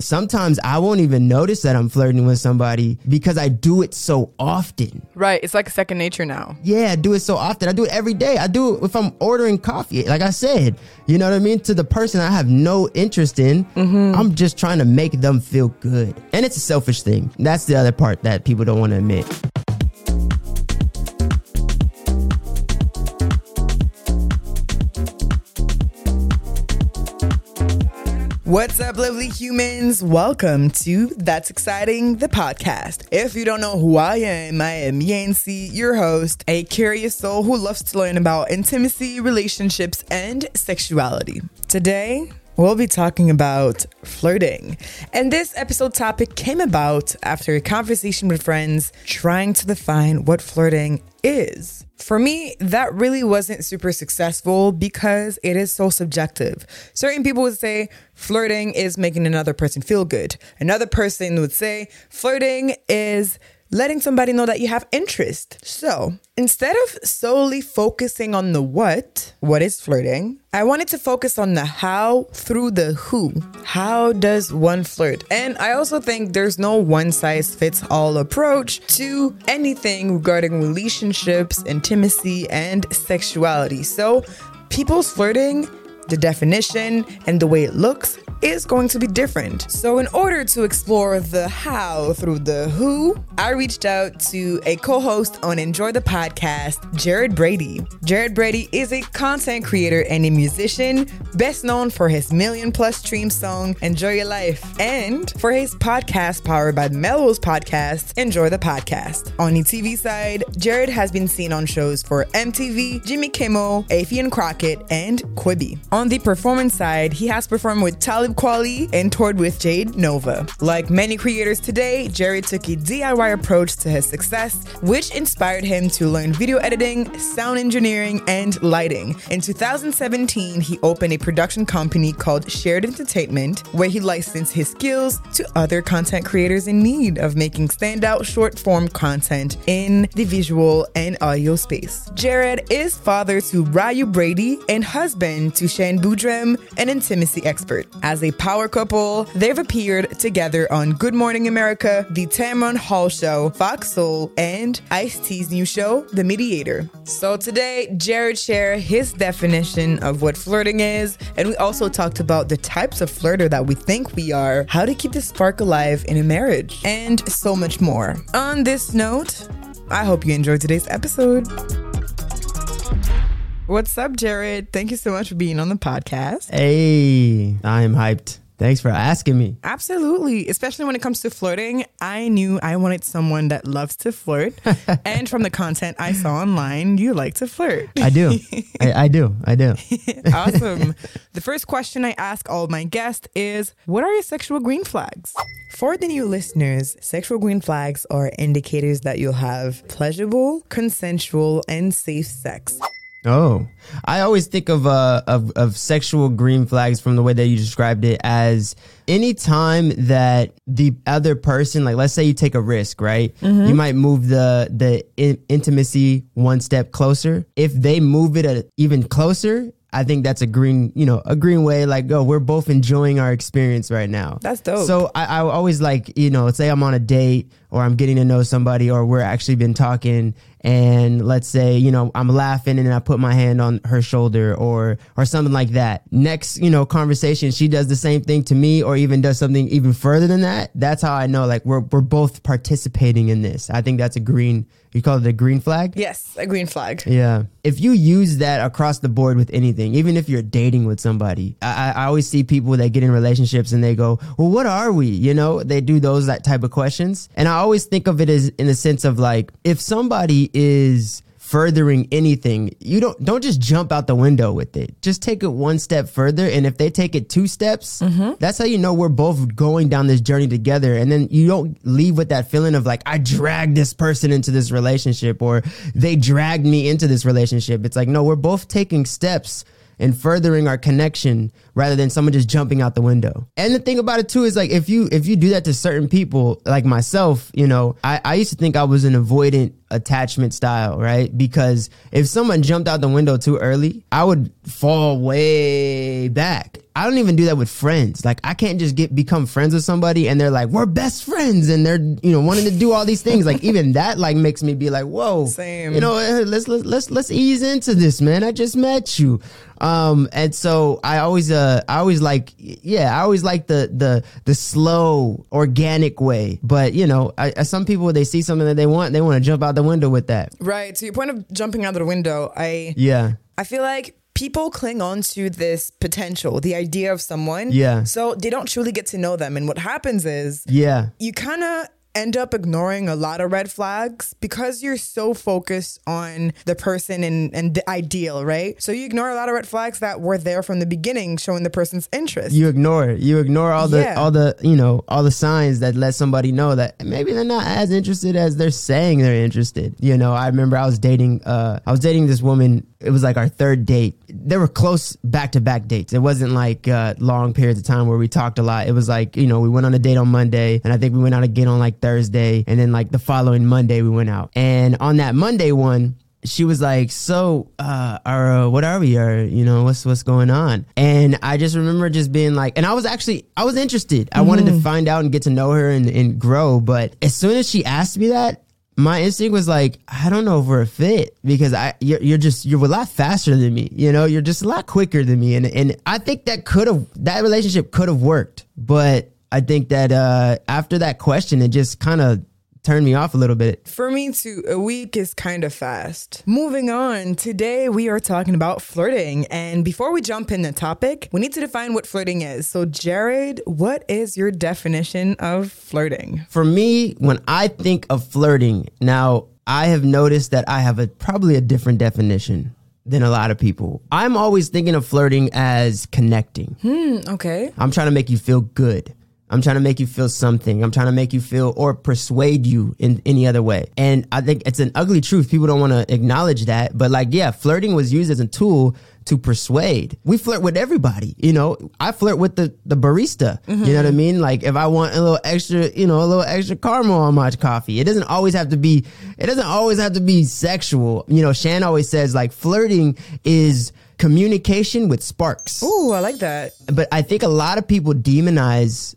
sometimes I won't even notice that I'm flirting with somebody because I do it so often. Right. It's like a second nature now. Yeah, I do it so often. I do it every day. I do it if I'm ordering coffee. Like I said, you know what I mean? To the person I have no interest in, mm-hmm. I'm just trying to make them feel good. And it's a selfish thing. That's the other part that people don't want to admit. What's up, lovely humans? Welcome to That's Exciting, the podcast. If you don't know who I am, I am Yancy, your host, a curious soul who loves to learn about intimacy, relationships, and sexuality. Today, We'll be talking about flirting. And this episode topic came about after a conversation with friends trying to define what flirting is. For me, that really wasn't super successful because it is so subjective. Certain people would say flirting is making another person feel good. Another person would say flirting is letting somebody know that you have interest. So instead of solely focusing on the what, what is flirting, I wanted to focus on the how through the who. How does one flirt? And I also think there's no one size fits all approach to anything regarding relationships, intimacy, and sexuality. So people's flirting the definition and the way it looks is going to be different. So, in order to explore the how through the who, I reached out to a co host on Enjoy the Podcast, Jared Brady. Jared Brady is a content creator and a musician, best known for his million plus stream song, Enjoy Your Life, and for his podcast powered by Melrose Podcast, Enjoy the Podcast. On the TV side, Jared has been seen on shows for MTV, Jimmy Kimmel, Affion Crockett, and Quibi. On the performance side, he has performed with Talib Kweli and toured with Jade Nova. Like many creators today, Jared took a DIY approach to his success, which inspired him to learn video editing, sound engineering, and lighting. In 2017, he opened a production company called Shared Entertainment, where he licensed his skills to other content creators in need of making standout short form content in the visual and audio space. Jared is father to Ryu Brady and husband to Shan Boodram, an intimacy expert. As a power couple, they've appeared together on Good Morning America, The Tamron Hall Show, Fox Soul, and Ice T's new show, The Mediator. So today, Jared shared his definition of what flirting is, and we also talked about the types of flirter that we think we are, how to keep the spark alive in a marriage, and so much more. On this note, I hope you enjoyed today's episode. What's up, Jared? Thank you so much for being on the podcast. Hey, I am hyped. Thanks for asking me. Absolutely. Especially when it comes to flirting, I knew I wanted someone that loves to flirt. and from the content I saw online, you like to flirt. I do. I, I do. I do. awesome. The first question I ask all my guests is What are your sexual green flags? For the new listeners, sexual green flags are indicators that you'll have pleasurable, consensual, and safe sex. Oh, I always think of uh of of sexual green flags from the way that you described it as any time that the other person, like let's say you take a risk, right? You might move the the in- intimacy one step closer. If they move it a, even closer, I think that's a green, you know, a green way. Like, oh, we're both enjoying our experience right now. That's dope. So I, I always like, you know, say I'm on a date or I'm getting to know somebody or we're actually been talking and let's say, you know, I'm laughing and I put my hand on her shoulder or or something like that. Next, you know, conversation, she does the same thing to me or even does something even further than that. That's how I know like we're we're both participating in this. I think that's a green you call it a green flag? Yes, a green flag. Yeah. If you use that across the board with anything, even if you're dating with somebody, I, I always see people that get in relationships and they go, well, what are we? You know, they do those that type of questions. And I always think of it as in the sense of like, if somebody is furthering anything, you don't don't just jump out the window with it. Just take it one step further, and if they take it two steps, mm-hmm. that's how you know we're both going down this journey together. And then you don't leave with that feeling of like I dragged this person into this relationship, or they dragged me into this relationship. It's like no, we're both taking steps and furthering our connection rather than someone just jumping out the window. And the thing about it too is like if you if you do that to certain people, like myself, you know, I, I used to think I was an avoidant attachment style, right? Because if someone jumped out the window too early, I would fall way back. I don't even do that with friends. Like I can't just get become friends with somebody and they're like, we're best friends and they're, you know, wanting to do all these things. Like even that like makes me be like, whoa, Same. You know, eh, let's let's let's let's ease into this, man. I just met you. Um, and so I always, uh, I always like, yeah, I always like the, the, the slow, organic way. But you know, I, I- some people, they see something that they want, they want to jump out the window with that. Right. To your point of jumping out of the window, I Yeah. I feel like people cling on to this potential, the idea of someone. Yeah. So they don't truly get to know them. And what happens is Yeah. you kind of end up ignoring a lot of red flags because you're so focused on the person and, and the ideal, right? So you ignore a lot of red flags that were there from the beginning, showing the person's interest. You ignore it. You ignore all the, Yeah. all the, you know, all the signs that let somebody know that maybe they're not as interested as they're saying they're interested. You know, I remember I was dating, uh, I was dating this woman. It was like our third date. They were close back to back dates. It wasn't like uh, long periods of time where we talked a lot. It was like, you know, we went on a date on Monday and I think we went out again on like Thursday. And then like the following Monday we went out. And on that Monday one, she was like, "So, uh, are uh, what are we? Are you know what's what's going on?" And I just remember just being like, and I was actually I was interested. I wanted to find out and get to know her and, and grow. But as soon as she asked me that, my instinct was like, I don't know if we're a fit because I you're, you're just you're a lot faster than me. You know, you're just a lot quicker than me, and and I think that could have that relationship could have worked, but I think that uh, after that question, it just kind of turned me off a little bit. For me too, a week is kind of fast. Moving on, today we are talking about flirting. And before we jump in the topic, we need to define what flirting is. So, Jared, what is your definition of flirting? for me, when I think of flirting, now I have noticed that I have a probably a different definition than a lot of people. I'm always thinking of flirting as connecting. Okay. I'm trying to make you feel good. I'm trying to make you feel something. I'm trying to make you feel or persuade you in any other way. And I think it's an ugly truth. People don't want to acknowledge that. But like, yeah, flirting was used as a tool to persuade. We flirt with everybody. You know, I flirt with the, the barista. You know what I mean? Like if I want a little extra, you know, a little extra caramel on my coffee, it doesn't always have to be, it doesn't always have to be sexual. You know, Shan always says like flirting is communication with sparks Ooh, I like that. but I think a lot of people demonize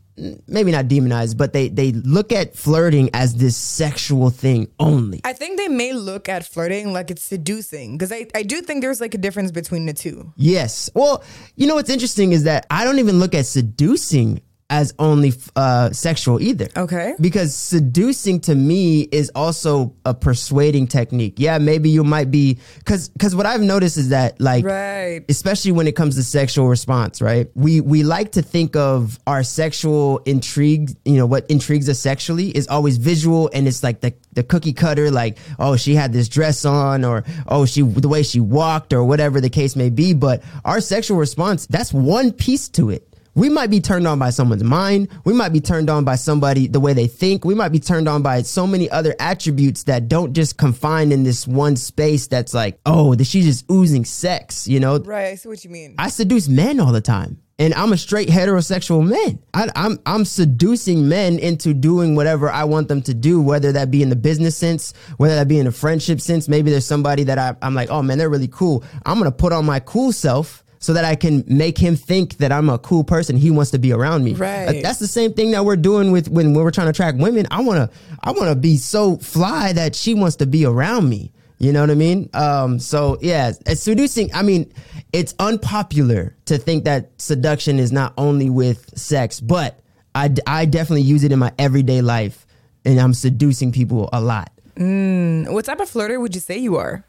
maybe not demonize but they they look at flirting as this sexual thing only I think they may look at flirting like it's seducing because I, I do think there's like a difference between the two. yes well you know what's interesting is that i don't even look at seducing as only uh, sexual either Okay. because seducing to me is also a persuading technique yeah maybe you might be because because what i've noticed is that like Right. especially when it comes to sexual response, right? We we like to think of our sexual intrigue, you know, what intrigues us sexually is always visual and it's like the the cookie cutter like, oh, she had this dress on or oh, she the way she walked or whatever the case may be, but our sexual response, that's one piece to it. We might be turned on by someone's mind. We might be turned on by somebody, the way they think. We might be turned on by so many other attributes that don't just confine in this one space that's like, oh, that she's just oozing sex, you know? Right. I see what you mean. I seduce men all the time. And I'm a straight heterosexual man. I, I'm I'm seducing men into doing whatever I want them to do, whether that be in the business sense, whether that be in a friendship sense. Maybe there's somebody that I, I'm like, oh man, they're really cool. I'm gonna put on my cool self so that I can make him think that I'm a cool person. He wants to be around me. Right. That's the same thing that we're doing with when we're trying to attract women. I wanna I wanna be so fly that she wants to be around me. You know what I mean? Um, so yeah, it's seducing. I mean, it's unpopular to think that seduction is not only with sex, but I, I definitely use it in my everyday life, and I'm seducing people a lot. What type of flirter would you say you are?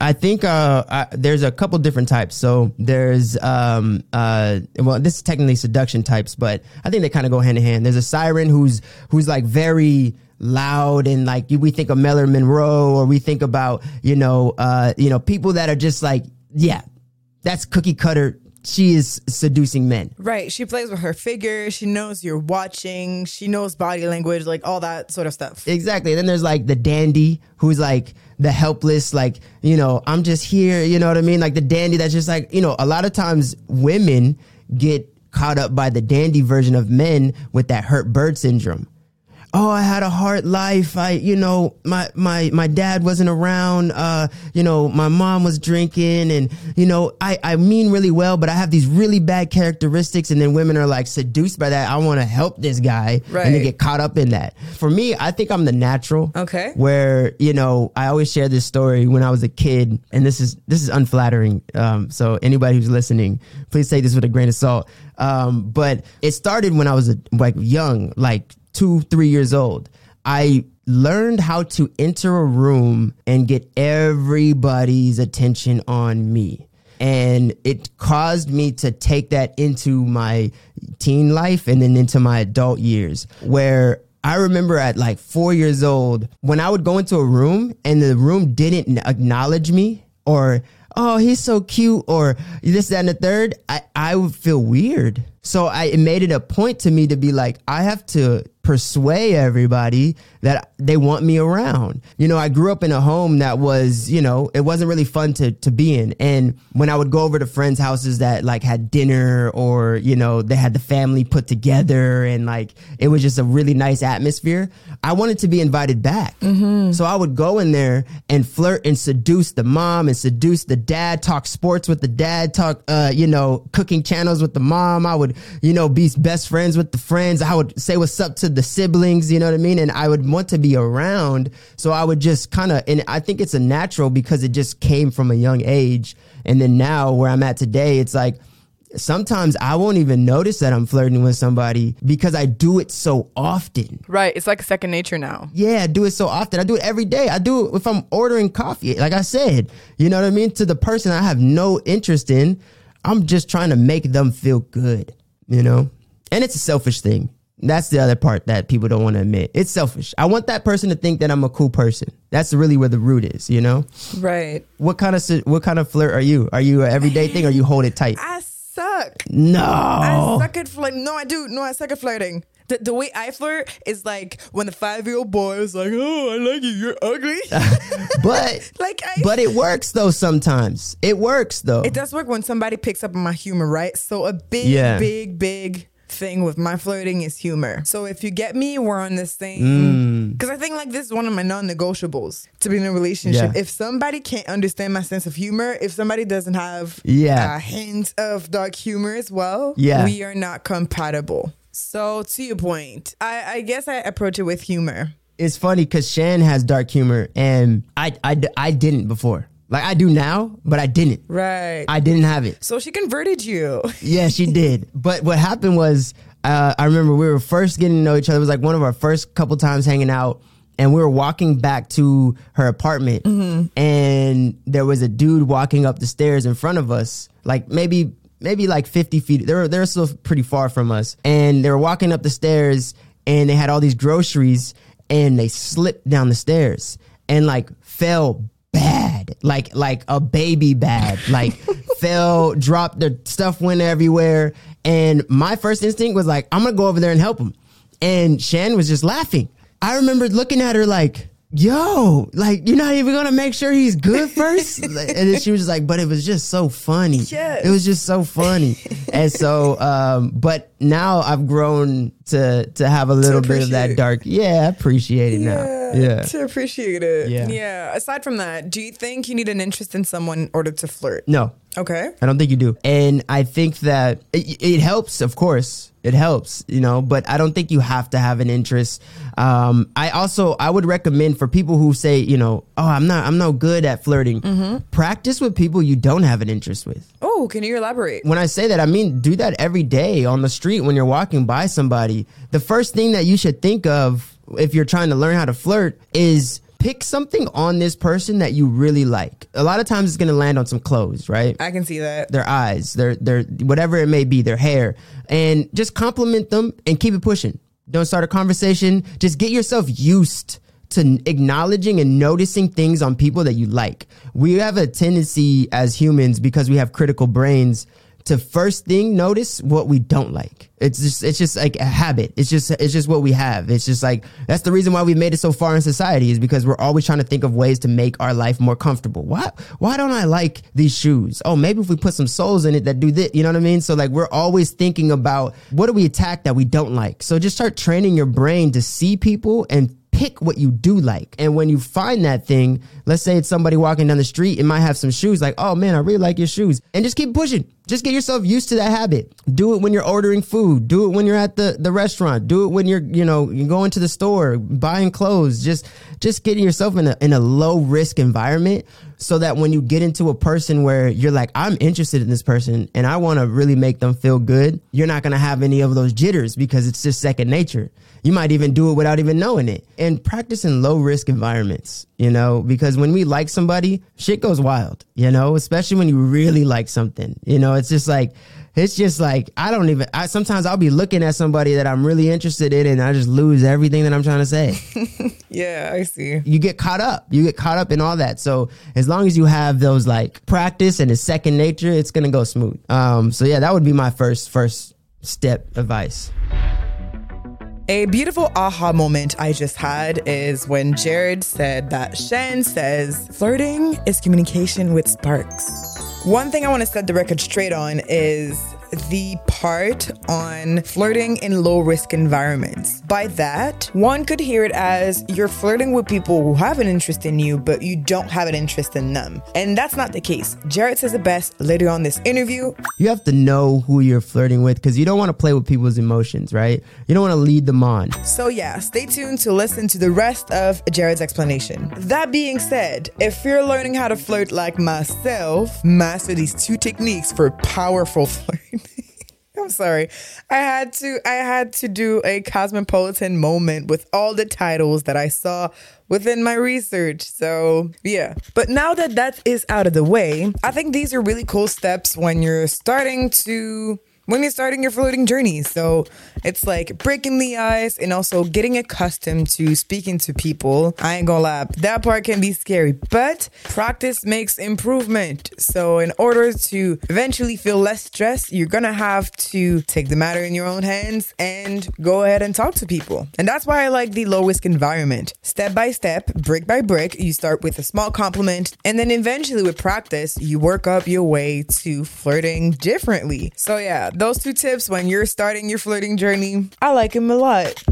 I think uh, I, there's a couple different types. So there's um uh well this is technically seduction types, but I think they kind of go hand in hand. There's a siren who's who's like very loud and like we think of Marilyn Monroe or we think about you know uh you know people that are just like yeah that's cookie cutter. She is seducing men. Right. She plays with her figure. She knows you're watching. She knows body language, like all that sort of stuff. Exactly. And Then there's like the dandy who's like the helpless, like, you know, I'm just here, you know what I mean? Like the dandy that's just like, you know, a lot of times women get caught up by the dandy version of men with that hurt bird syndrome. Oh, I had a hard life. I, you know, my, my, my dad wasn't around. Uh, you know, my mom was drinking and, you know, I, I mean really well, but I have these really bad characteristics. And then women are like seduced by that. I want to help this guy Right. and they get caught up in that. For me, I think I'm the natural. Okay. Where, you know, I always share this story when I was a kid and this is, this is unflattering. Um, so anybody who's listening, please take this with a grain of salt. Um, but it started when I was a, like young, like two, three years old. I learned how to enter a room and get everybody's attention on me. And it caused me to take that into my teen life and then into my adult years where I remember at like four years old when I would go into a room and the room didn't acknowledge me or, oh, he's so cute or this, that, and the third, I, I would feel weird. So I it made it a point to me to be like, I have to persuade everybody that they want me around. You know, I grew up in a home that was, you know, it wasn't really fun to to be in. And when I would go over to friends' houses that like had dinner or, you know, they had the family put together and like it was just a really nice atmosphere, I wanted to be invited back. So I would go in there and flirt and seduce the mom and seduce the dad, talk sports with the dad, talk uh, you know, cooking channels with the mom. I would, you know, be best friends with the friends. I would say what's up to the siblings, you know what I mean? And I would want to be around. So I would just kind of, and I think it's a natural because it just came from a young age. And then now where I'm at today, it's like, sometimes I won't even notice that I'm flirting with somebody because I do it so often. Right. It's like second nature now. Yeah, I do it so often. I do it every day. I do it if I'm ordering coffee. Like I said, you know what I mean? To the person I have no interest in, I'm just trying to make them feel good, you know? And it's a selfish thing. That's the other part that people don't want to admit. It's selfish. I want that person to think that I'm a cool person. That's really where the root is, you know? Right. What kind of what kind of flirt are you? Are you an everyday thing or you hold it tight? I suck. No. I suck at flirting. No, I do. No, I suck at flirting. The, the way I flirt is like when the five year old boy is like, "Oh, I like you. You're ugly." But like I. but it works though sometimes. It works though. it does work when somebody picks up on my humor, right? So a big, Yeah. big, big thing with my flirting is humor. So if you get me, we're on Mm. thing. Because I think like this is one of my non-negotiables to be in a relationship. Yeah. If somebody can't understand my sense of humor, if somebody doesn't have Yeah. a hint of dark humor as well, Yeah. we are not compatible. So to your point, I, I guess I approach it with humor. it's funny because Shan has dark humor and I, I, I didn't before. Like I do now, but I didn't. Right. I didn't have it. so she converted you. Yeah, she did. But what happened was, uh, I remember we were first getting to know each other. It was like one of our first couple times hanging out. And we were walking back to her apartment, and there was a dude walking up the stairs in front of us, like maybe maybe like fifty feet. They were they were still pretty far from us, and they were walking up the stairs, and they had all these groceries, and they slipped down the stairs and like fell bad, like like a baby bad, like fell, dropped their stuff went everywhere. And my first instinct was like, I'm gonna go over there and help him. And Shan was just laughing. I remember looking at her like, yo, like you're not even gonna make sure he's good first. and then she was just like, but it was just so funny. Yes. It was just so funny. and so, um, but now I've grown to to have a little bit of that dark. Yeah, I appreciate it now. Yeah. To appreciate it. Yeah. Yeah. Aside from that, do you think you need an interest in someone in order to flirt? No, Okay. I don't think you do. And I think that it, it helps, of course. It helps, you know, but I don't think you have to have an interest. Um, I also, I would recommend for people who say, you know, oh, I'm not, I'm no good at flirting. Practice with people you don't have an interest with. Oh, can you elaborate? When I say that, I mean, do that every day on the street when you're walking by somebody. The first thing that you should think of if you're trying to learn how to flirt is pick something on this person that you really like. A lot of times it's going to land on some clothes, right? I can see that. their eyes, their their whatever it may be, their hair, and just compliment them and keep it pushing. Don't start a conversation. Just get yourself used to acknowledging and noticing things on people that you like. We have a tendency as humans because we have critical brains to first thing notice what we don't like. It's just it's just like a habit. It's just it's just what we have. It's just like that's the reason why we've made it so far in society is because we're always trying to think of ways to make our life more comfortable. Why why don't I like these shoes? Oh, maybe if we put some soles in it that do this, you know what I mean? So like we're always thinking about what do we attack that we don't like. So just start training your brain to see people and pick what you do like. And when you find that thing, let's say it's somebody walking down the street, it might have some shoes like, oh man, I really like your shoes. And just keep pushing. Just get yourself used to that habit. Do it when you're ordering food. Do it when you're at the, the restaurant. Do it when you're, you know, you're going to the store, buying clothes. Just just getting yourself in a in a low risk environment so that when you get into a person where you're like, I'm interested in this person and I want to really make them feel good, you're not gonna have any of those jitters because it's just second nature. You might even do it without even knowing it. And practice in low risk environments, you know, because when we like somebody, shit goes wild, you know, especially when you really like something. You know, it's just like it's just like I don't even I sometimes I'll be looking at somebody that I'm really interested in and I just lose everything that I'm trying to say. yeah, I see. You get caught up. You get caught up in all that. So as long as you have those like practice and it's second nature, it's gonna go smooth. Um so yeah, that would be my first first step advice. A beautiful aha moment I just had is when Jared said that Shan says flirting is communication with sparks. One thing I want to set the record straight on is the part on flirting in low risk environments. By that, one could hear it as you're flirting with people who have an interest in you, but you don't have an interest in them. And that's not the case. Jared says it best later on this interview. You have to know who you're flirting with because you don't want to play with people's emotions, right? You don't want to lead them on. So, yeah, stay tuned to listen to the rest of Jared's explanation. That being said, if you're learning how to flirt like myself, master these two techniques for powerful flirting. I'm sorry. I had to I had to do a cosmopolitan moment with all the titles that I saw within my research. So, yeah. But now that that is out of the way, I think these are really cool steps when you're starting to when you're starting your floating journey. So it's like breaking the ice and also getting accustomed to speaking to people. I ain't gonna lie, that part can be scary, but practice makes improvement. So in order to eventually feel less stressed, you're gonna have to take the matter in your own hands and go ahead and talk to people. And that's why I like the low risk environment. Step by step, brick by brick, you start with a small compliment, and then eventually with practice, you work up your way to flirting differently. So yeah, those two tips when you're starting your flirting journey, I like them a lot.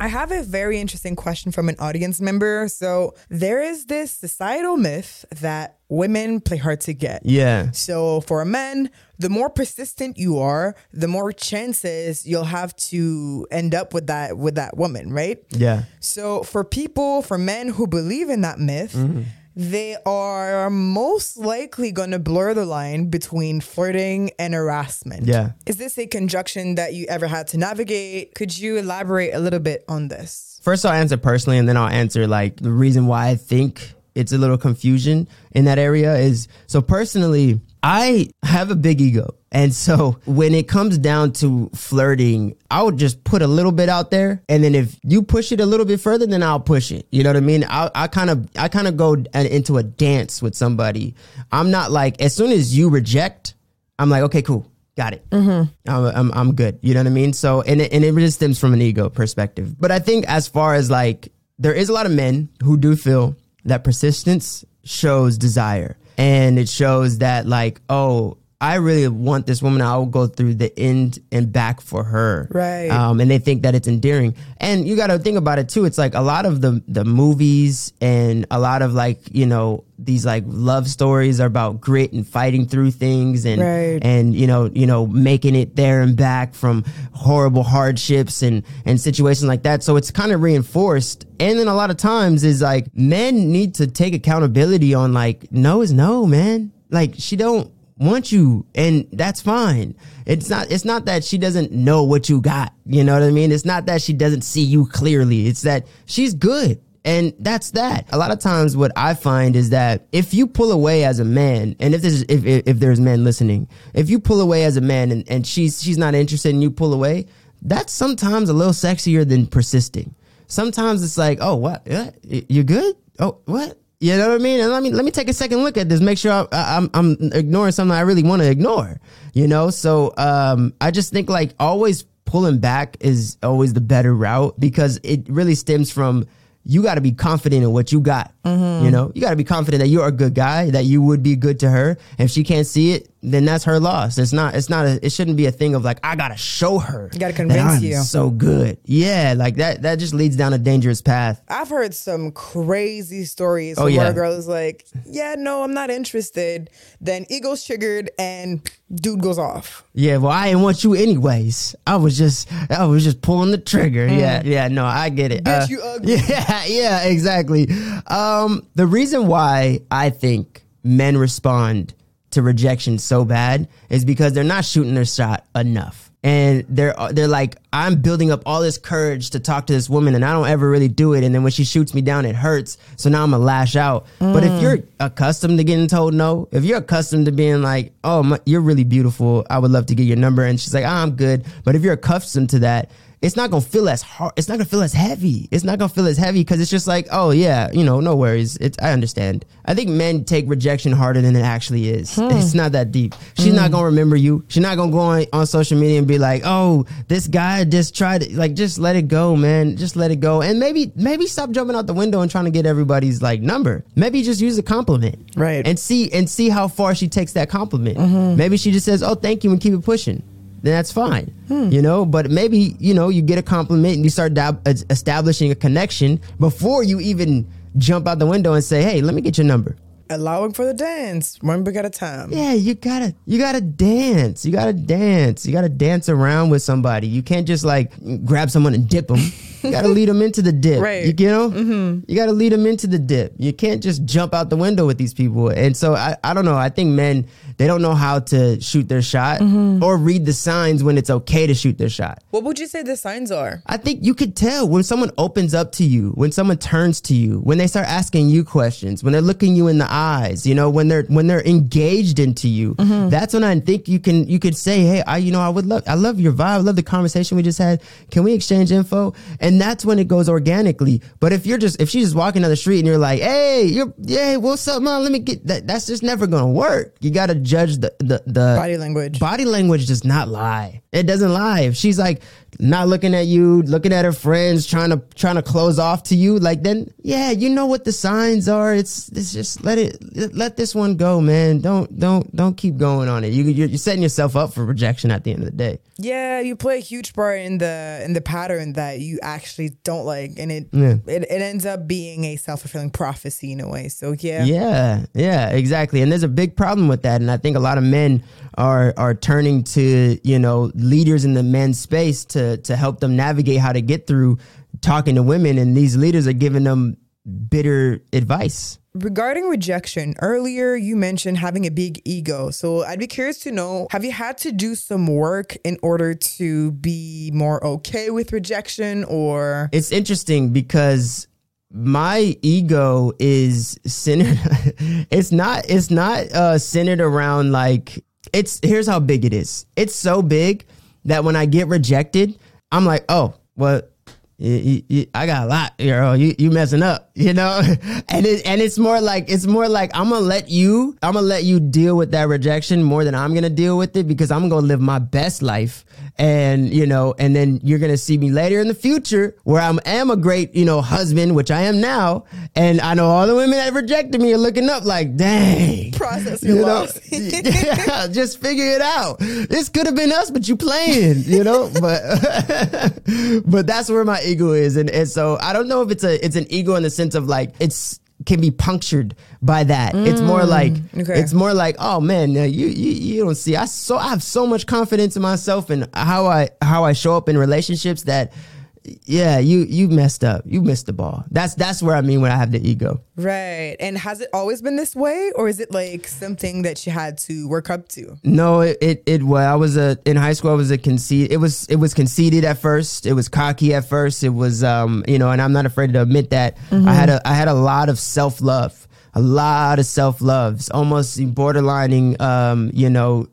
I have a very interesting question from an audience member. So, there is this societal myth that women play hard to get. Yeah. So, for a man, the more persistent you are, the more chances you'll have to end up with that with that woman, right? Yeah. So, for people, for men who believe in that myth, Mm-hmm. They are most likely going to blur the line between flirting and harassment. Yeah. Is this a conjunction that you ever had to navigate? Could you elaborate a little bit on this? First, I'll answer personally, and then I'll answer like the reason why I think it's a little confusion in that area is so personally, I have a big ego. And so when it comes down to flirting, I would just put a little bit out there. And then if you push it a little bit further, then I'll push it. You know what I mean? I, I kind of, I kind of go into a dance with somebody. I'm not like, as soon as you reject, I'm like, okay, cool. Got it. Mm-hmm. I'm, I'm, I'm good. You know what I mean? So, and it, and it just stems from an ego perspective. But I think as far as like, there is a lot of men who do feel that persistence shows desire. And it shows that like, oh, I really want this woman. I'll go through the end and back for her. Right. Um, and they think that it's endearing. And you got to think about it too. It's like a lot of the the movies and a lot of like you know these like love stories are about grit and fighting through things and Right. and you know you know making it there and back from horrible hardships and and situations like that. So it's kind of reinforced. And then a lot of times is like men need to take accountability on like no is no, man. Like she don't want you and that's fine. It's not it's not that she doesn't know what you got. You know what I mean? It's not that she doesn't see you clearly. It's that she's good. And that's that. A lot of times what I find is that if you pull away as a man, and if there's if if, if there's men listening, if you pull away as a man and, and she's she's not interested and you pull away, that's sometimes a little sexier than persisting. Sometimes it's like, oh what? what? You're good? Oh what? You know what I mean? And let me let me take a second look at this. Make sure I, I, I'm I'm ignoring something I really want to ignore. You know, so um, I just think like always pulling back is always the better route because it really stems from you got to be confident in what you got. You know, you got to be confident that you're a good guy, that you would be good to her. And if she can't see it, then that's her loss. It's not. It's not. A, it shouldn't be a thing of like I gotta show her. You gotta convince I'm you. So good. Yeah, like that. That just leads down a dangerous path. I've heard some crazy stories Oh, where yeah. a girl is like, "Yeah, no, I'm not interested." Then ego's triggered, and dude goes off. Yeah, well, I didn't want you anyways. I was just, I was just pulling the trigger. Yeah, yeah, no, I get it. Mm. Uh, you ugly. Yeah, yeah, exactly. Um, the reason why I think men respond to rejection so bad is because they're not shooting their shot enough. And they're they're like, I'm building up all this courage to talk to this woman, and I don't ever really do it. And then when she shoots me down, it hurts. So now I'm gonna lash out. But if you're accustomed to getting told no, if you're accustomed to being like, oh, my, you're really beautiful, I would love to get your number, and she's like, ah, I'm good. But if you're accustomed to that, it's not gonna feel as hard. It's not gonna feel as heavy. It's not gonna feel as heavy because it's just like, oh yeah, you know, no worries. It's I understand. I think men take rejection harder than it actually is. Hmm. It's not that deep. She's not hmm. gonna remember you. She's not gonna go on, on social media and be like, oh, this guy just tried to like just let it go, man. Just let it go. And maybe maybe stop jumping out the window and trying to get everybody's like number. Maybe just use a compliment. Right. And see and see how far she takes that compliment. Mm-hmm. Maybe she just says, oh, thank you, and keep it pushing then that's fine. Hmm. You know, but maybe, you know, you get a compliment and you start dab- uh, establishing a connection before you even jump out the window and say, "Hey, let me get your number." Allowing for the dance, one big at a time. Yeah, you got to you got to dance. You got to dance. You got to dance around with somebody. You can't just like grab someone and dip them. You got to lead them into the dip. Right. You, you know? Mm-hmm. You got to lead them into the dip. You can't just jump out the window with these people. And so I, I don't know. I think men, they don't know how to shoot their shot or read the signs when it's okay to shoot their shot. What would you say the signs are? I think you could tell when someone opens up to you, when someone turns to you, when they start asking you questions, when they're looking you in the eyes, you know, when they're when they're engaged into you. That's when I think you can you could say, "Hey, I you know, I would love I love your vibe. I love the conversation we just had. Can we exchange info?" And that's when it goes organically. But if you're just if she's just walking down the street and you're like, "Hey, you're yeah, what's up, man? Let me get that." That's just never going to work. You got to judge the the the Body language. body language does not lie. It doesn't lie. If she's like not looking at you, looking at her friends, trying to trying to close off to you, like then yeah, you know what the signs are. It's it's just let it let this one go, man. Don't don't don't keep going on it. You you're, you're setting yourself up for rejection at the end of the day. Yeah, you play a huge part in the in the pattern that you actually don't like, and it Yeah. it, it ends up being a self fulfilling prophecy in a way. So yeah, Yeah, yeah, exactly. And there's a big problem with that. And I think a lot of men are are turning to, you know, leaders in the men's space to to help them navigate how to get through talking to women. And these leaders are giving them bitter advice. Regarding rejection, earlier you mentioned having a big ego. So I'd be curious to know have you had to do some work in order to be more okay with rejection or It's interesting because my ego is centered it's not it's not uh centered around like it's here's how big it is it's so big that when i get rejected i'm like oh well you, you, I got a lot, girl. You you messing up, you know, and it and it's more like it's more like I'm gonna let you I'm gonna let you deal with that rejection more than I'm gonna deal with it because I'm gonna live my best life, and you know, and then you're gonna see me later in the future where I am a great you know husband, which I am now, and I know all the women that rejected me are looking up like, dang, process your you know, loss? yeah, just figure it out. This could have been us, but you playing, you know. But but that's where my ego is, and and so I don't know if it's a it's an ego in the sense of like it's can be punctured by that. it's more mm. like okay. it's more like oh man, you, you you don't see. I so I have so much confidence in myself and how I how I show up in relationships that. Yeah, you you messed up. You missed the ball. That's that's where I mean when I have the ego. right? And has it always been this way, or is it like something that you had to work up to? No, it, it it well, I was a in high school. I was a conceit. It was it was conceited at first. It was cocky at first. It was um you know, and I'm not afraid to admit that I had a I had a lot of self love, a lot of self love, almost borderlining um you know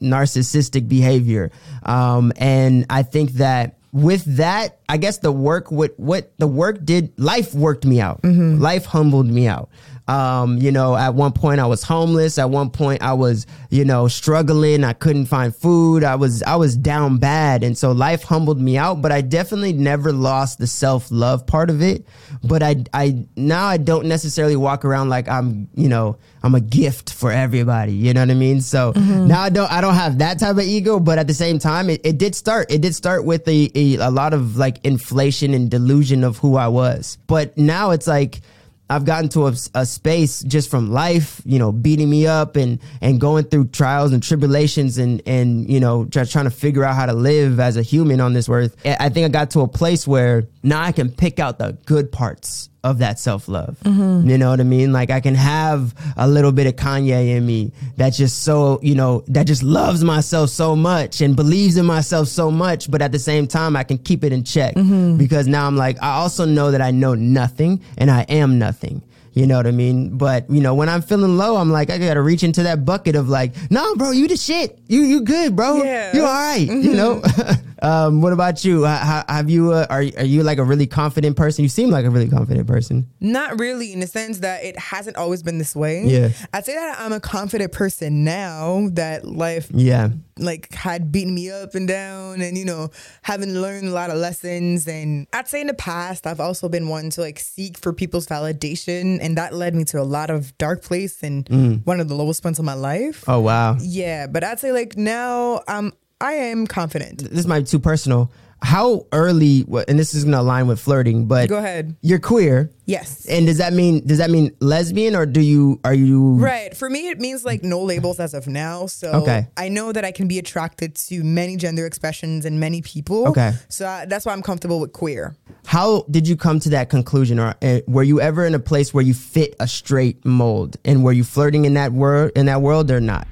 narcissistic behavior. Um and I think that with that, I guess the work what what the work did life worked me out. Mm-hmm. Life humbled me out. Um, you know, at one point I was homeless. At one point I was, you know, struggling. I couldn't find food. I was, I was down bad. And so life humbled me out, but I definitely never lost the self love part of it. But I, I, now I don't necessarily walk around like I'm, you know, I'm a gift for everybody. You know what I mean? So Mm-hmm. now I don't, I don't have that type of ego, but at the same time, it, it did start, it did start with a, a, a lot of like inflation and delusion of who I was. But now it's like, I've gotten to a, a space just from life, you know, beating me up and and going through trials and tribulations and and you know trying to figure out how to live as a human on this earth. I think I got to a place where now I can pick out the good parts of that self love. Mm-hmm. You know what I mean? Like I can have a little bit of Kanye in me that's just so you know that just loves myself so much and believes in myself so much, but at the same time I can keep it in check mm-hmm. because now I'm like I also know that I know nothing and I am nothing. You know what I mean? But you know, when I'm feeling low, I'm like, I gotta reach into that bucket of like, no, bro, you the shit. You you good, bro. Yeah. You all right. You mm-hmm. know. um, what about you? Ha- Have you uh, are are you like a really confident person? You seem like a really confident person. Not really, in the sense that it hasn't always been this way. Yeah. I'd say that I'm a confident person now that life Yeah. like had beaten me up and down and you know having learned a lot of lessons and i'd say in the past i've also been one to like seek for people's validation and that led me to a lot of dark place and one of the lowest points of my life Oh wow. yeah but i'd say like now um i am confident This might be too personal. How early? And this is gonna align with flirting, but go ahead you're queer. yes And does that mean does that mean lesbian or do you are you Right. For me, it means like no labels as of now. So Okay. I know that I can be attracted to many gender expressions and many people. Okay. So I, that's why I'm comfortable with queer. How did you come to that conclusion, or uh, were you ever in a place where you fit a straight mold, and were you flirting in that world in that world or not?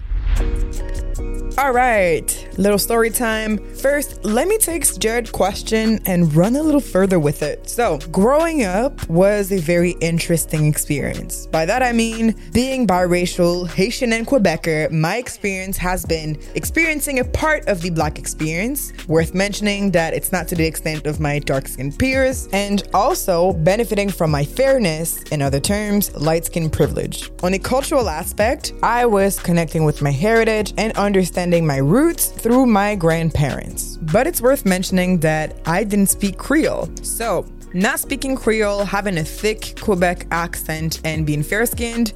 All right, little story time. First, let me take Jared's question and run a little further with it. So, growing up was a very interesting experience. By that I mean, being biracial, Haitian and Quebecer, my experience has been experiencing a part of the black experience. Worth mentioning that it's not to the extent of my dark skinned peers, and also benefiting from my fairness, in other terms, light skin privilege. On a cultural aspect, I was connecting with my heritage and understanding my roots through my grandparents. But it's worth mentioning that I didn't speak Creole. So, not speaking Creole, having a thick Quebec accent, and being fair skinned,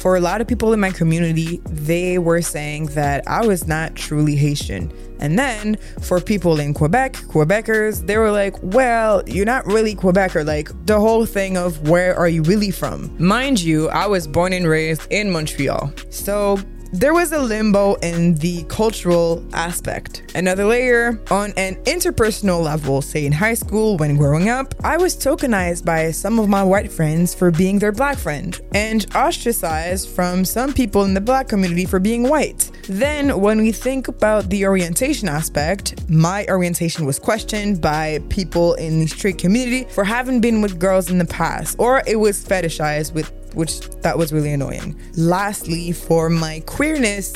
for a lot of people in my community, they were saying that I was not truly Haitian. And then for people in Quebec, Quebecers, they were like, well, you're not really Quebecer. Like the whole thing of where are you really from? Mind you, I was born and raised in Montreal. So there was a limbo in the cultural aspect. Another layer on an interpersonal level, say in high school when growing up, I was tokenized by some of my white friends for being their black friend and ostracized from some people in the black community for being white. Then, when we think about the orientation aspect, my orientation was questioned by people in the straight community for having been with girls in the past, or it was fetishized with which that was really annoying. Lastly, for my queerness,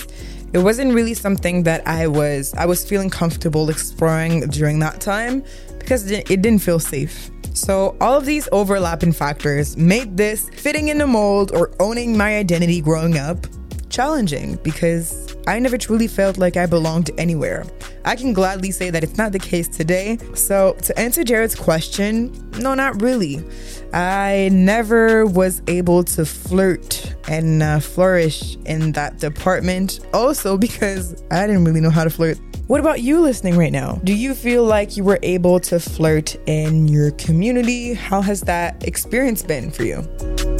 it wasn't really something that I was I was feeling comfortable exploring during that time because it didn't feel safe. So all of these overlapping factors made this fitting in the mold or owning my identity growing up challenging because I never truly felt like I belonged anywhere. I can gladly say that it's not the case today. So, to answer Jared's question, no, not really. I never was able to flirt and uh, flourish in that department. Also, because I didn't really know how to flirt. What about you listening right now? Do you feel like you were able to flirt in your community? How has that experience been for you?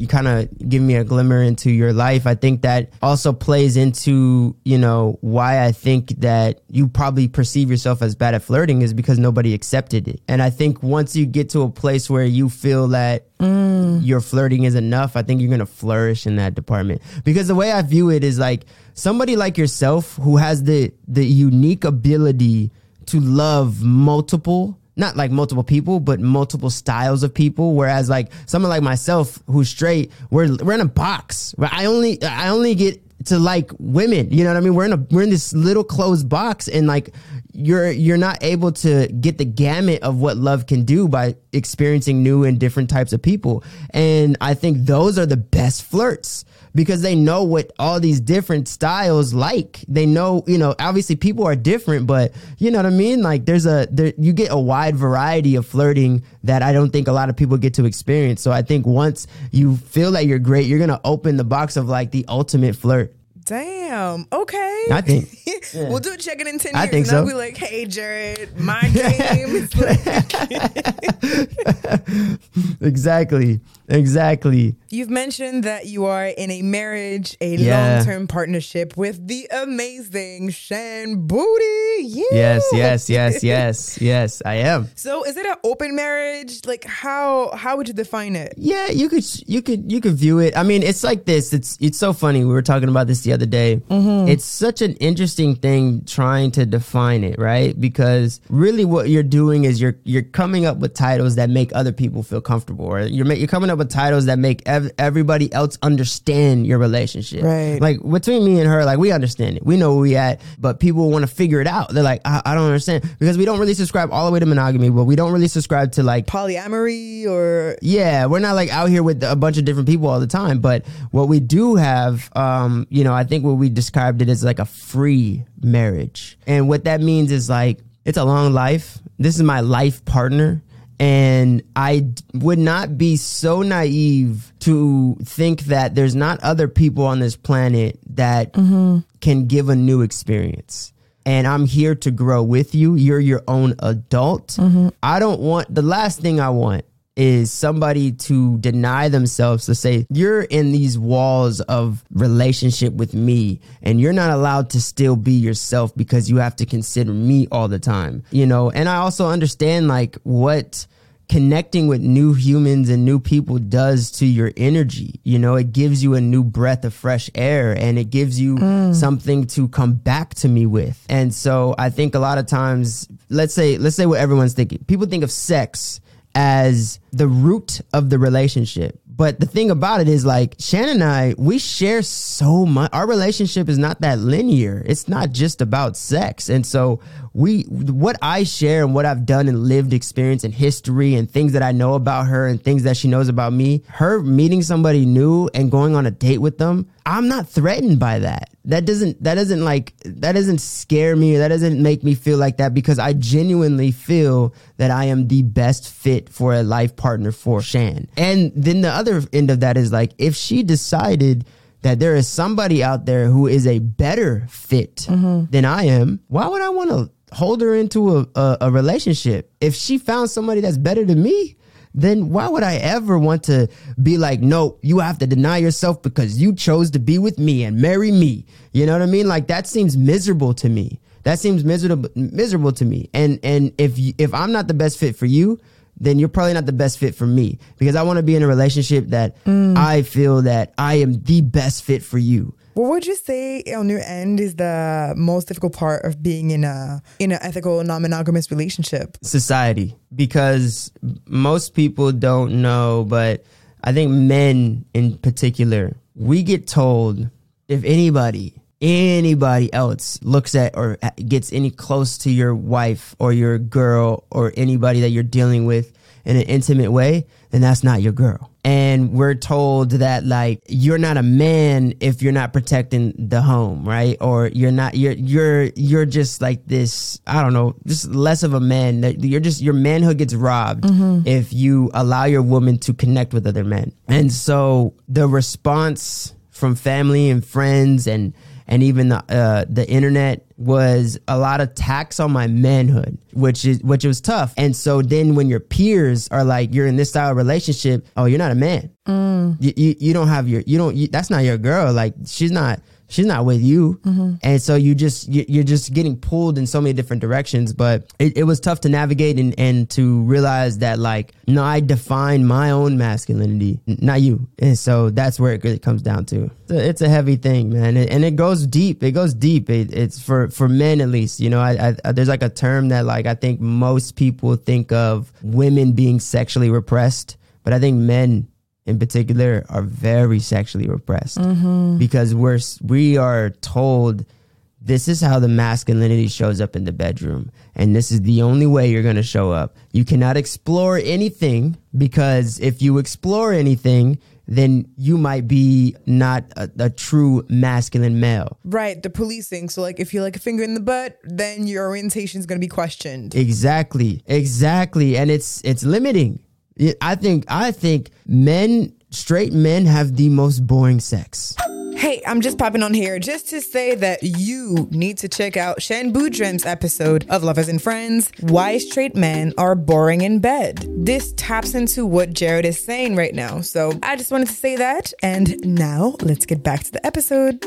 You kind of give me a glimmer into your life. I think that also plays into, you know, why I think that you probably perceive yourself as bad at flirting is because nobody accepted it. And I think once you get to a place where you feel that mm. your flirting is enough, I think you're going to flourish in that department. Because the way I view it is like somebody like yourself who has the the unique ability to love multiple not like multiple people, but multiple styles of people. Whereas like someone like myself who's straight, we're we're in a box. I only I only get to like women. You know what I mean? We're in a we're in this little closed box, and like you're you're not able to get the gamut of what love can do by experiencing new and different types of people. And I think those are the best flirts because they know what all these different styles like. They know, you know, obviously people are different, but you know what I mean? Like there's a there, you get a wide variety of flirting that I don't think a lot of people get to experience. So I think once you feel that you're great, you're going to open the box of like the ultimate flirt. Damn. Okay. I think. we'll do a check in in 10 I years. think and I'll so. be like, hey, Jared, my game is like. exactly. Exactly. You've mentioned that you are in a marriage, a Yeah. long term partnership with the amazing Shan Boodram. Yeah. Yes, yes, yes, yes, yes, I am. So is it an open marriage? Like how how would you define it? Yeah, you could you could you could view it. I mean, it's like this. It's it's so funny. We were talking about this the other day. Mm-hmm. It's such an interesting thing trying to define it, right? Because really, what you're doing is you're you're coming up with titles that make other people feel comfortable, or you're you're coming up with titles that make ev- everybody else understand your relationship. Right. Like between me and her, like we understand it. We know where we at, but people want to figure it out. They're like, I, I don't understand because we don't really subscribe all the way to monogamy, but we don't really subscribe to like Polyamory or yeah, we're not like out here with a bunch of different people all the time, but what we do have, um, you know, I think what we described it as like a free marriage. And what that means is like, it's a long life. This is my life partner. And I d- would not be so naive to think that there's not other people on this planet that can give a new experience and I'm here to grow with you. You're your own adult. I don't want the last thing I want is somebody to deny themselves to say you're in these walls of relationship with me and you're not allowed to still be yourself because you have to consider me all the time. You know, and I also understand like what connecting with new humans and new people does to your energy. You know, it gives you a new breath of fresh air and it gives you mm. something to come back to me with. And so I think a lot of times, let's say, let's say what everyone's thinking. People think of sex as the root of the relationship. But the thing about it is like Shannon and I, we share so much. Our relationship is not that linear. It's not just about sex. And so we, what I share and what I've done and lived experience and history and things that I know about her and things that she knows about me, her meeting somebody new and going on a date with them, I'm not threatened by that. That doesn't, that doesn't like, that doesn't scare me. or That doesn't make me feel like that because I genuinely feel that I am the best fit for a life partner for Shan. And then the other end of that is like, if she decided that there is somebody out there who is a better fit mm-hmm. than I am, why would I want to hold her into a, a, a relationship? If she found somebody that's better than me, then why would I ever want to be like, no, you have to deny yourself because you chose to be with me and marry me? You know what I mean? Like that seems miserable to me. That seems miserable miserable to me. And and if you, if I'm not the best fit for you, then you're probably not the best fit for me because I want to be in a relationship that mm. I feel that I am the best fit for you. What would you say on your end is the most difficult part of being in a in an ethical non-monogamous relationship? society because most people don't know, but I think men in particular, we get told if anybody, anybody else looks at or gets any close to your wife or your girl or anybody that you're dealing with in an intimate way, then that's not your girl. And we're told that like you're not a man if you're not protecting the home, right? Or you're not you're you're you're just like this, I don't know, just less of a man. That you're just your manhood gets robbed mm-hmm. if you allow your woman to connect with other men. And so the response from family and friends and and even the uh, the internet was a lot of tax on my manhood, which is which was tough. And so then when your peers are like, "You're in this style of relationship," oh, you're not a man. You, you you don't have your you don't you, that's not your girl. Like she's not she's not with you, mm-hmm. and so you just you, you're just getting pulled in so many different directions. But it, it was tough to navigate and and to realize that like no, I define my own masculinity, not you. And so that's where it really comes down to. It's a, it's a heavy thing, man, and and it goes deep. It goes deep. It, it's for for men at least. You know, I, I there's like a term that like I think most people think of women being sexually repressed, but I think men in particular are very sexually repressed mm-hmm. because we're we are told this is how the masculinity shows up in the bedroom. And this is the only way you're going to show up. You cannot explore anything because if you explore anything, then you might be not a, a, true masculine male. Right, the policing. So, like, if you like a finger in the butt, then your orientation is going to be questioned. Exactly, exactly, and it's it's limiting. I think I think men, straight men, have the most boring sex. Hey, I'm just popping on here just to say that you need to check out Shan Boodram's episode of Lovers and Friends Why Straight Men Are Boring in Bed. This taps into what Jared is saying right now. So I just wanted to say that. And now let's get back to the episode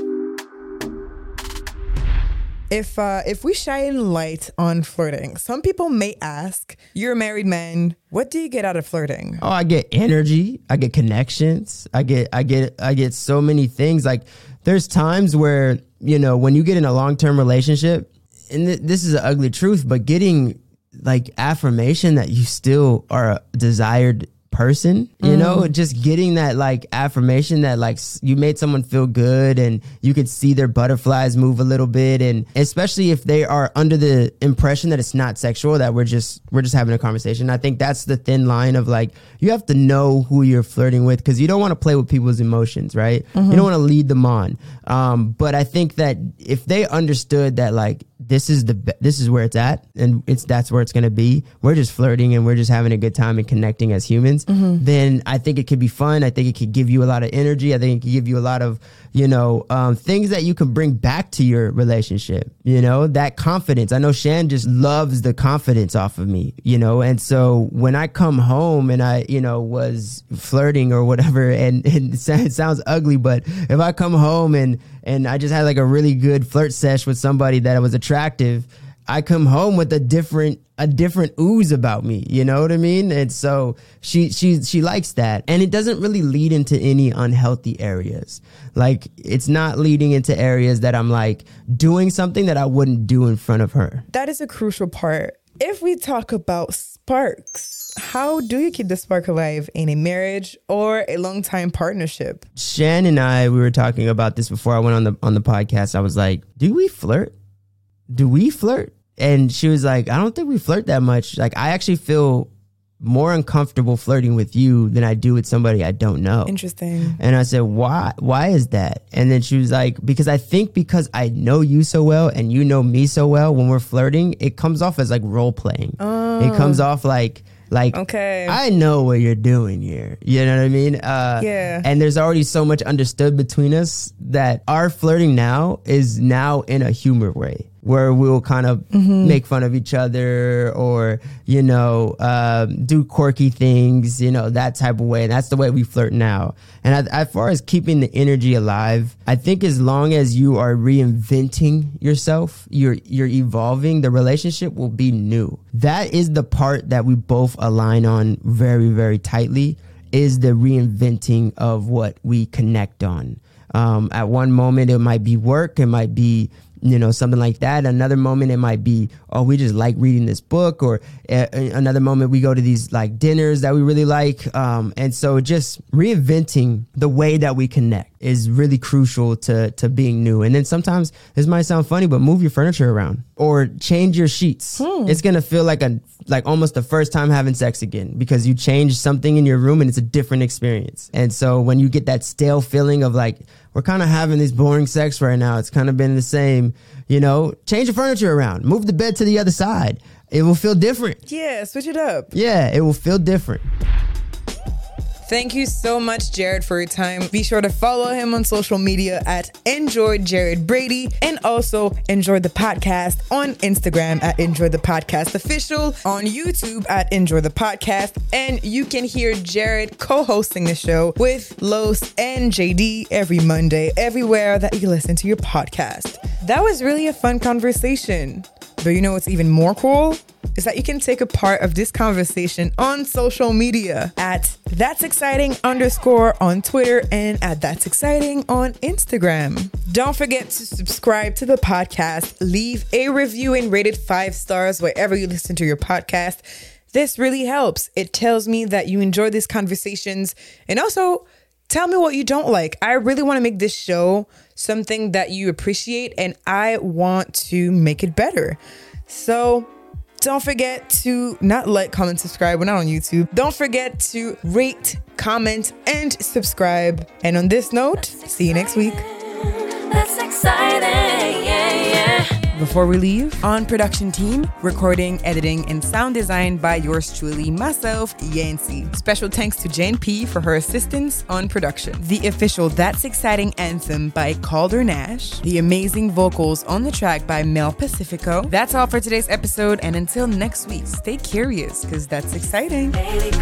if uh, if we shine light on flirting, some people may ask, "You're a married man. What do you get out of flirting?" Oh, I get energy. I get connections. I get I get I get so many things. Like there's times where you know when you get in a long term relationship, and th- this is an ugly truth, but getting like affirmation that you still are a desired person, you mm. know, just getting that like affirmation that like you made someone feel good and you could see their butterflies move a little bit. And especially if they are under the impression that it's not sexual, that we're just, we're just having a conversation. I think that's the thin line of like, you have to know who you're flirting with because you don't want to play with people's emotions, right? Mm-hmm. You don't want to lead them on. Um, but I think that if they understood that like, this is the this is where it's at and it's that's where it's going to be. We're just flirting and we're just having a good time and connecting as humans. Mm-hmm. then i think it could be fun. I think it could give you a lot of energy. I think it could give you a lot of you know um, things that you can bring back to your relationship you know that confidence. I know shan just loves the confidence off of me you know and so when i come home and i you know was flirting or whatever and, and it sounds ugly but if i come home and and I just had like a really good flirt sesh with somebody that was attractive, I come home with a different a different ooze about me. You know what I mean? And so she she she likes that, and it doesn't really lead into any unhealthy areas. Like it's not leading into areas that I'm like doing something that I wouldn't do in front of her. That is a crucial part. If we talk about sparks how do you keep the spark alive in a marriage or a long time partnership? Shan and I, we were talking about this before I went on the on the podcast. I was like, do we flirt? Do we flirt? And she was like, I don't think we flirt that much. Like I actually feel more uncomfortable flirting with you than I do with somebody I don't know. Interesting. And I said, why? Why is that? And then she was like, because I think because I know you so well and you know me so well, when we're flirting, it comes off as like role playing. Oh. It comes oh. off like like, okay, I know what you're doing here. You know what I mean? Uh, yeah. And there's already so much understood between us that our flirting now is now in a humor way where we'll kind of mm-hmm. make fun of each other or you know um, do quirky things you know that type of way. And that's the way we flirt now. And as far as keeping the energy alive i think as long as you are reinventing yourself you're you're evolving the relationship will be new. That is the part that we both align on very very tightly is the reinventing of what we connect on. Um, at one moment it might be work it might be you know, something like that. Another moment it might be, oh, we just like reading this book, or uh, another moment we go to these like dinners that we really like. Um, and so just reinventing the way that we connect is really crucial to to being new. And then sometimes this might sound funny, but move your furniture around or change your sheets. Hmm. It's gonna feel like a like almost the first time having sex again because you change something in your room and it's a different experience. And so when you get that stale feeling of like we're kind of having this boring sex right now. It's kind of been the same, you know, change the furniture around, move the bed to the other side. It will feel different. Yeah, switch it up. Yeah, it will feel different. Thank you so much, Jared, for your time. Be sure to follow him on social media at Enjoy Jared Brady and also enjoy the podcast on Instagram at Enjoy the Podcast Official, on YouTube at Enjoy the Podcast, and you can hear Jared co hosting the show with Los and JD every Monday, everywhere that you listen to your podcast. That was really a fun conversation. But you know what's even more cool? Is that you can take a part of this conversation on social media at That's Exciting underscore on Twitter and at That's Exciting on Instagram. Don't forget to subscribe to the podcast, leave a review and rate it five stars wherever you listen to your podcast. This really helps. It tells me that you enjoy these conversations and also tell me what you don't like. I really want to make this show something that you appreciate, and I want to make it better. So don't forget to not like, comment, subscribe. We're not on YouTube. Don't forget to rate, comment, and subscribe. And on this note, see you next week. Before we leave, on production team, recording, editing, and sound design by yours truly, myself, Yancy. Special thanks to Jane P for her assistance on production. The official That's Exciting anthem by Calder Nash. The amazing vocals on the track by Mel Pacifico. That's all for today's episode, and until next week, stay curious, because that's exciting. Baby.